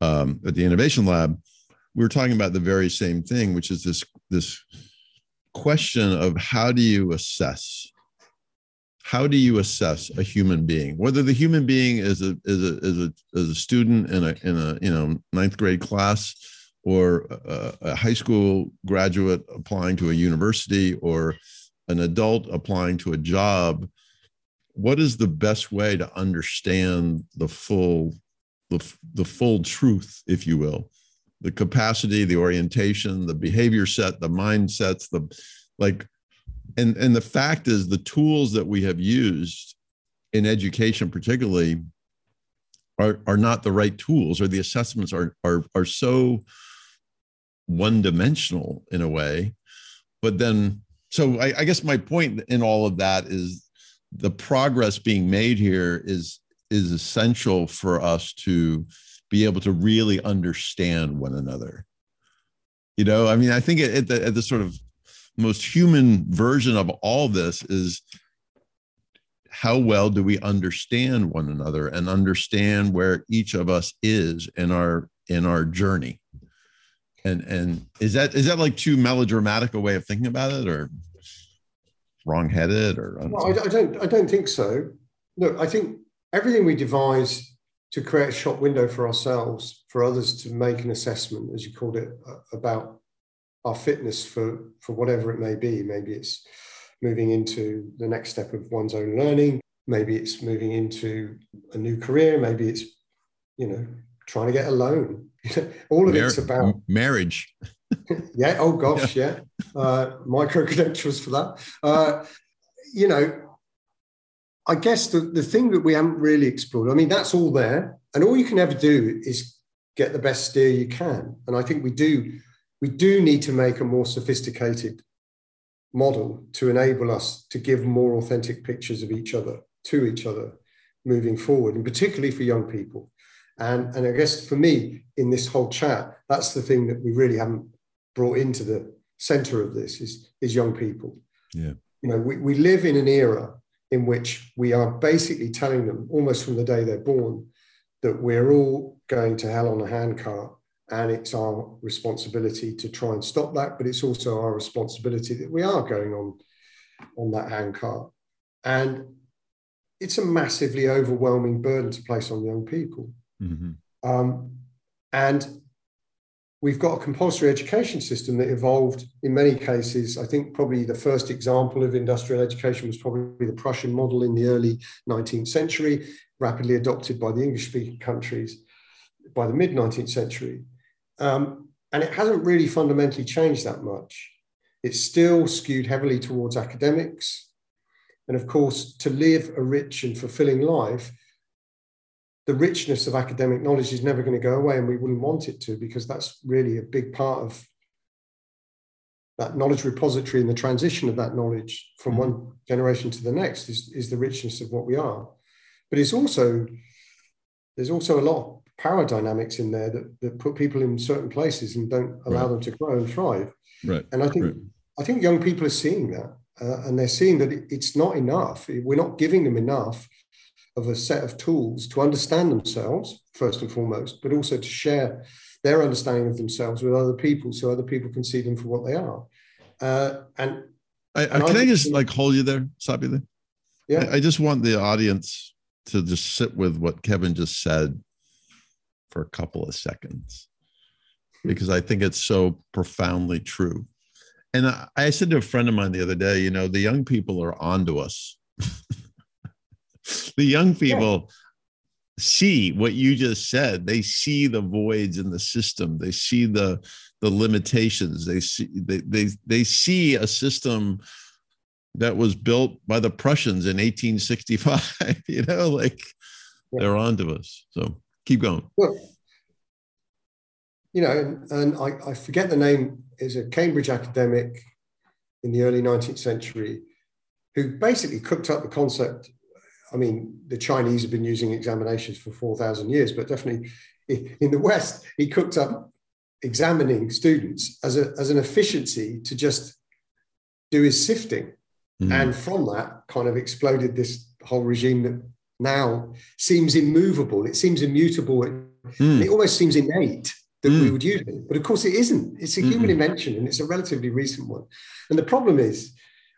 um, at the Innovation Lab. We were talking about the very same thing, which is this this question of how do you assess how do you assess a human being? Whether the human being is a is a is a, is a student in a in a you know ninth grade class or a, a, high school graduate applying to a university or an adult applying to a job what is the best way to understand the full the, the full truth if you will? The capacity the orientation the behavior set the mindsets the like and and the fact is the tools that we have used in education particularly are are not the right tools or the assessments are are are so one dimensional in a way. But then so I, I guess my point in all of that is the progress being made here is is essential for us to be able to really understand one another. You know i mean i think at the, at the sort of most human version of all this is how well do we understand one another and understand where each of us is in our in our journey? And and is that is that like too melodramatic a way of thinking about it or wrong-headed or I, I, don't i don't think so. Look i think everything we devise to create a shop window for ourselves for others to make an assessment as you called it about our fitness for for whatever it may be maybe it's moving into the next step of one's own learning maybe it's moving into a new career maybe it's you know trying to get a loan all of Mar- it's about marriage yeah. Oh gosh. Yeah. yeah. Uh, micro credentials for that. Uh, you know, I guess the, the thing that we haven't really explored, I mean, that's all there. And all you can ever do is get the best steer you can. And I think we do we do need to make a more sophisticated model to enable us to give more authentic pictures of each other to each other moving forward, and particularly for young people. And, and I guess for me, in this whole chat, that's the thing that we really haven't brought into the center of this is, is young people. Yeah. You know, we, we live in an era in which we are basically telling them almost from the day they're born that we're all going to hell on a handcart and it's our responsibility to try and stop that but it's also our responsibility that we are going on on that handcart and it's a massively overwhelming burden to place on young people Mm-hmm. um, and we've got a compulsory education system that evolved in many cases. I think probably the first example of industrial education was probably the Prussian model in the early 19th century, rapidly adopted by the English speaking countries by the mid 19th century. Um, and it hasn't really fundamentally changed that much. It's still skewed heavily towards academics. And of course, to live a rich and fulfilling life, the richness of academic knowledge is never going to go away, and we wouldn't want it to, because that's really a big part of that knowledge repository and the transition of that knowledge from mm-hmm. one generation to the next is, is the richness of what we are. But it's also, there's also a lot power dynamics in there that, that put people in certain places and don't allow right. them to grow and thrive. Right. And I think right. I think young people are seeing that, uh, and they're seeing that it, it's not enough. We're not giving them enough of a set of tools to understand themselves first and foremost, but also to share their understanding of themselves with other people, so other people can see them for what they are. Uh, and, I, and can I, I just like hold you there, stop you there? Yeah. I, I just want the audience to just sit with what Kevin just said for a couple of seconds because I think it's so profoundly true. And I, I, said to a friend of mine the other day, you know, the young people are onto us. the young people yeah. see what you just said. They see the voids in the system. They see the the limitations. They see they they they see a system that was built by the Prussians in 1865. you know, like yeah. they're onto us. So keep going. Well, you know, and, and I, I forget the name, is a Cambridge academic in the early 19th century who basically cooked up the concept. I mean, the Chinese have been using examinations for 4,000 years, but definitely in the West, he cooked up examining students as, a, as an efficiency to just do his sifting. Mm. And from that kind of exploded this whole regime that now seems immovable. It seems immutable. Mm. It almost seems innate that mm. we would use it. But of course, it isn't. It's a human mm-hmm. invention and it's a relatively recent one. And the problem is,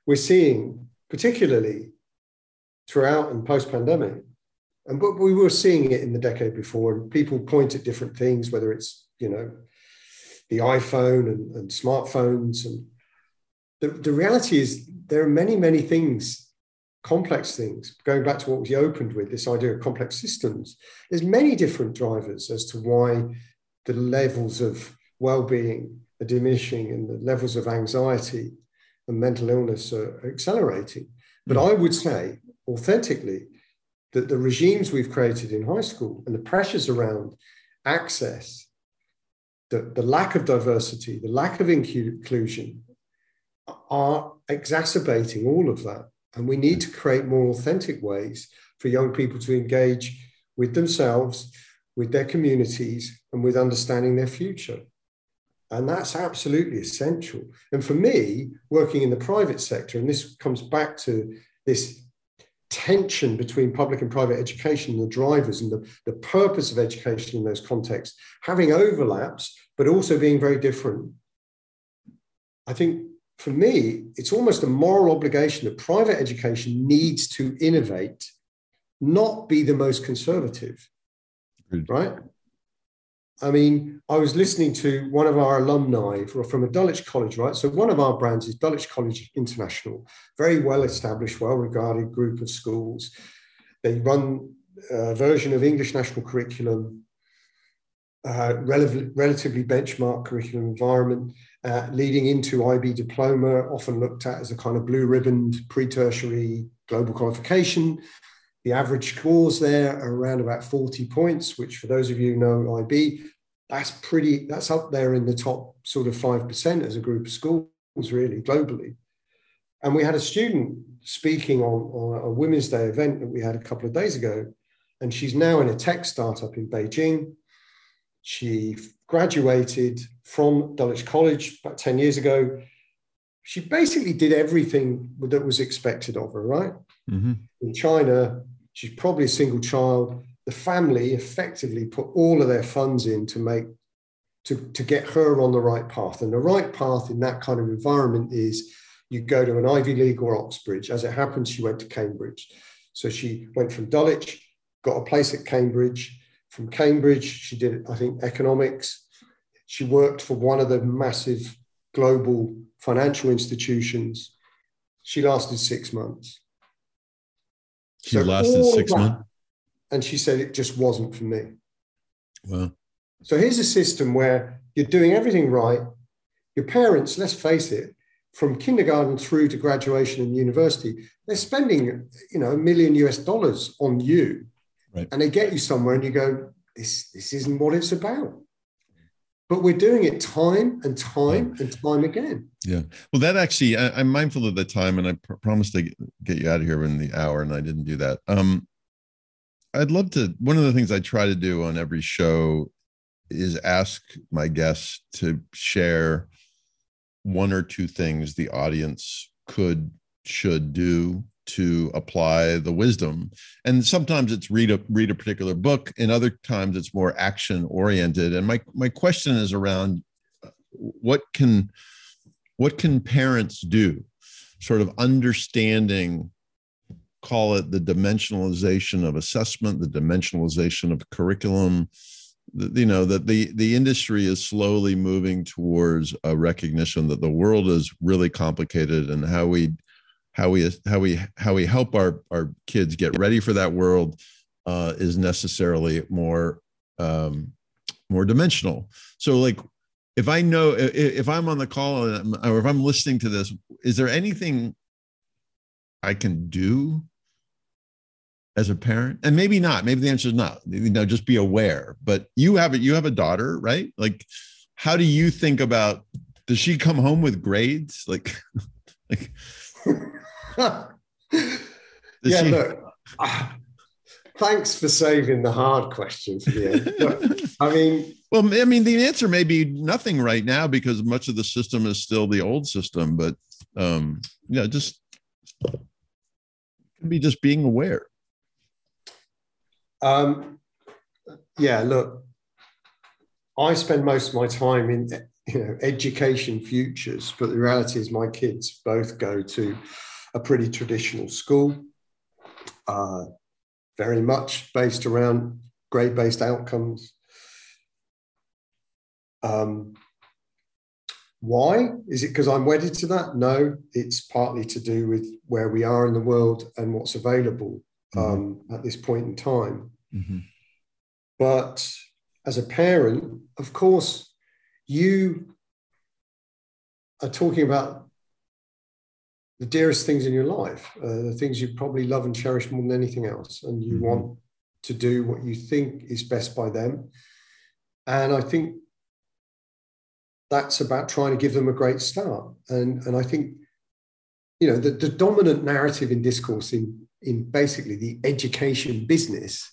we're seeing, particularly throughout and post pandemic, and but we were seeing it in the decade before, and people point at different things, whether it's, you know, the iPhone and, and smartphones. And the, the reality is, there are many, many things complex things going back to what we opened with this idea of complex systems there's many different drivers as to why the levels of well-being are diminishing and the levels of anxiety and mental illness are accelerating. But mm. I would say authentically that the regimes we've created in high school and the pressures around access, the, the lack of diversity, the lack of inclusion are exacerbating all of that. And we need to create more authentic ways for young people to engage with themselves, with their communities, and with understanding their future. And that's absolutely essential. And for me, working in the private sector, and this comes back to this tension between public and private education the drivers and the, the purpose of education in those contexts, having overlaps, but also being very different. I think for me, it's almost a moral obligation that private education needs to innovate, not be the most conservative. Good. Right? I mean, I was listening to one of our alumni from a Dulwich College, right? So one of our brands is Dulwich College International, very well established, well regarded group of schools. They run a version of English national curriculum, uh, relative, relatively benchmark curriculum environment, uh, leading into IB diploma, often looked at as a kind of blue ribboned pre-tertiary global qualification. The average scores there are around about 40 points, which for those of you who know IB, that's pretty, that's up there in the top sort of 5% as a group of schools, really, globally. And we had a student speaking on, on a Women's Day event that we had a couple of days ago. And she's now in a tech startup in Beijing. She graduated from Dulwich College about 10 years ago. She basically did everything that was expected of her, right? Mm-hmm. In China, she's probably a single child. The family effectively put all of their funds in to make to, to get her on the right path. And the right path in that kind of environment is you go to an Ivy League or Oxbridge. As it happens, she went to Cambridge. So she went from Dulwich, got a place at Cambridge. From Cambridge, she did, I think, economics. She worked for one of the massive global financial institutions. She lasted six months. She so lasted six months? And she said it just wasn't for me. Wow. So here's a system where you're doing everything right. Your parents, let's face it, from kindergarten through to graduation and university, they're spending, you know, a million US dollars on you. Right. And they get you somewhere and you go, this, this isn't what it's about. But we're doing it time and time and time again. Yeah. Well, that actually, I, am mindful of the time and I pr- promised to get you out of here in the hour and I didn't do that. Um, I'd love to, one of the things I try to do on every show is ask my guests to share one or two things the audience could should do to apply the wisdom. And sometimes it's read a read a particular book and other times it's more action oriented. And my my question is around uh, what can what can parents do sort of understanding call it the dimensionalization of assessment the dimensionalization of curriculum you know that the the industry is slowly moving towards a recognition that the world is really complicated and how we how we how we how we help our our kids get ready for that world uh, is necessarily more um, more dimensional. So like if i know if, if i'm on the call or if i'm listening to this is there anything i can do as a parent? And maybe not maybe the answer is not. You know just be aware. But you have it you have a daughter right? Like how do you think about does she come home with grades? Like like yeah look thanks for saving the hard question for the end i mean well i mean the answer may be nothing right now because much of the system is still the old system but um yeah just be just being aware. Um, yeah, look, I spend most of my time in you know education futures, but the reality is my kids both go to a pretty traditional school, uh, very much based around grade-based outcomes. Um, why? Is it because I'm wedded to that? No, it's partly to do with where we are in the world and what's available mm-hmm. um, at this point in time. Mm-hmm. But as a parent, of course, you are talking about the dearest things in your life, uh, the things you probably love and cherish more than anything else. And you mm-hmm. want to do what you think is best by them. And I think that's about trying to give them a great start. And, and I think, you know, the, the dominant narrative in discourse in, in basically the education business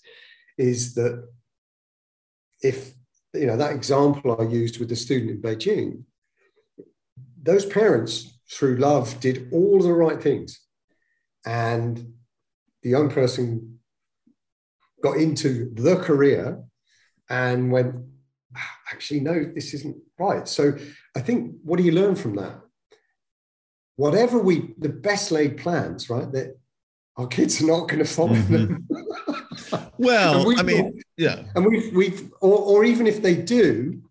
is that if you know that example I used with the student in Beijing, those parents through love did all the right things, and the young person got into the career and went, actually, no, this isn't right. So I think what do you learn from that? Whatever we, the best laid plans, right? That our kids are not going to follow mm-hmm. them. well, I mean, yeah. And we've, we've or, or even if they do,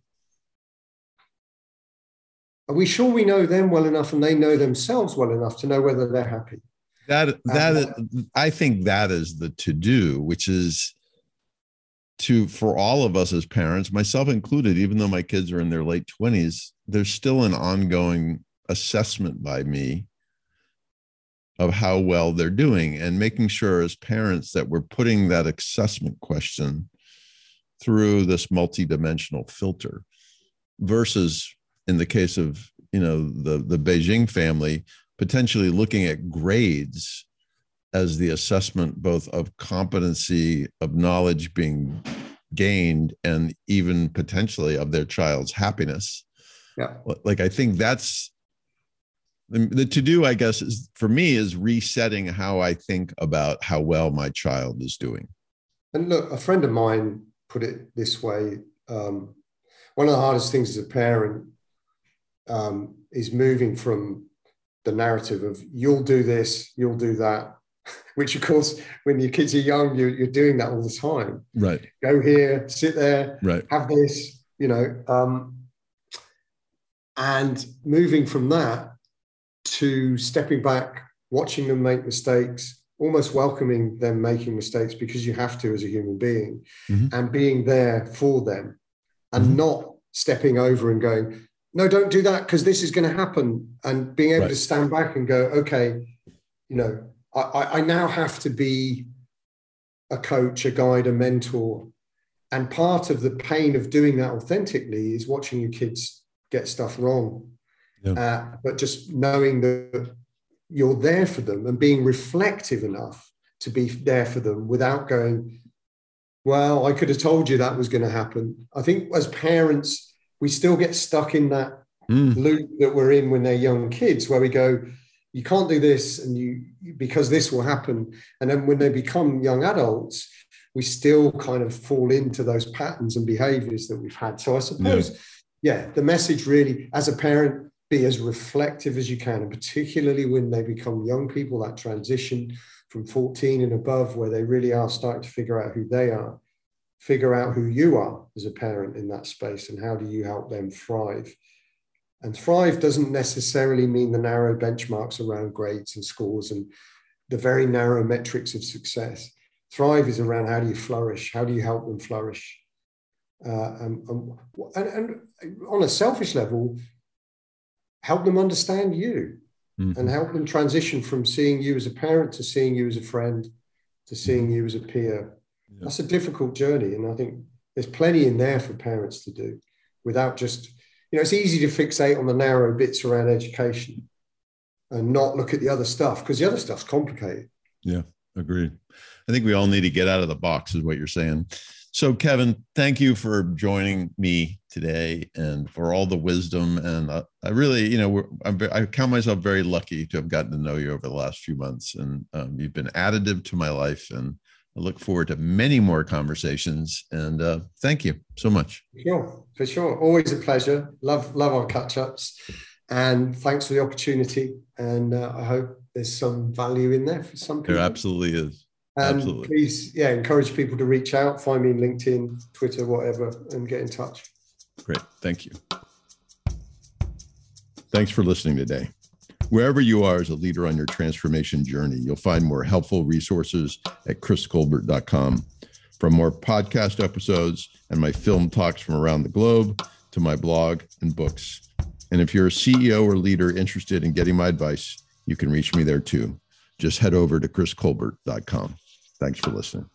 are we sure we know them well enough and they know themselves well enough to know whether they're happy? That that uh, I think that is the to do, which is to for all of us as parents, myself included, even though my kids are in their late 20s, there's still an ongoing assessment by me of how well they're doing and making sure as parents that we're putting that assessment question through this multidimensional filter versus in the case of you know the the beijing family potentially looking at grades as the assessment both of competency of knowledge being gained and even potentially of their child's happiness. Yeah. Like i think that's the, to do i guess is for me is resetting how i think about how well my child is doing. And look a friend of mine put it this way um, one of the hardest things as a parent um, is moving from the narrative of you'll do this you'll do that which of course when your kids are young you're, you're doing that all the time right go here sit there right have this you know um, and moving from that to stepping back watching them make mistakes almost welcoming them making mistakes because you have to as a human being mm-hmm. and being there for them and mm-hmm. not stepping over and going no don't do that because this is going to happen and being able right. to stand back and go okay you know I, I now have to be a coach a guide a mentor and part of the pain of doing that authentically is watching your kids get stuff wrong yeah. uh, but just knowing that you're there for them and being reflective enough to be there for them without going, well, I could have told you that was going to happen. I think as parents, we still get stuck in that mm. loop that we're in when they're young kids, where we go, you can't do this and you because this will happen. And then when they become young adults, we still kind of fall into those patterns and behaviors that we've had. So I suppose, yeah, yeah the message really, as a parent, be as reflective as you can, and particularly when they become young people, that transition from 14 and above, where they really are starting to figure out who they are, figure out who you are as a parent in that space, and how do you help them thrive. And thrive doesn't necessarily mean the narrow benchmarks around grades and scores and the very narrow metrics of success. Thrive is around how do you flourish? How do you help them flourish? Uh, and, and, and on a selfish level, help them understand you mm-hmm. and help them transition from seeing you as a parent to seeing you as a friend to seeing mm-hmm. you as a peer. Yeah. That's a difficult journey. And I think there's plenty in there for parents to do without just, you know, it's easy to fixate on the narrow bits around education and not look at the other stuff because the other stuff's complicated. Yeah, agreed. I think we all need to get out of the box, is what you're saying. So, Kevin, thank you for joining me today and for all the wisdom. And I, I really, you know, i count myself very lucky to have gotten to know you over the last few months. And um, you've been additive to my life. And I look forward to many more conversations. And uh, thank you so much. Sure, for sure. Always a pleasure. Love, love our catch ups. And thanks for the opportunity. And uh, I hope there's some value in there for some people. There absolutely is. And Absolutely. please, yeah, encourage people to reach out, find me on LinkedIn, Twitter, whatever, and get in touch. Great. Thank you. Thanks for listening today. Wherever you are as a leader on your transformation journey, you'll find more helpful resources at chriscolbert.com. From more podcast episodes and my film talks from around the globe to my blog and books. And if you're a CEO or leader interested in getting my advice, you can reach me there too. Just head over to chriscolbert.com. Thanks for listening.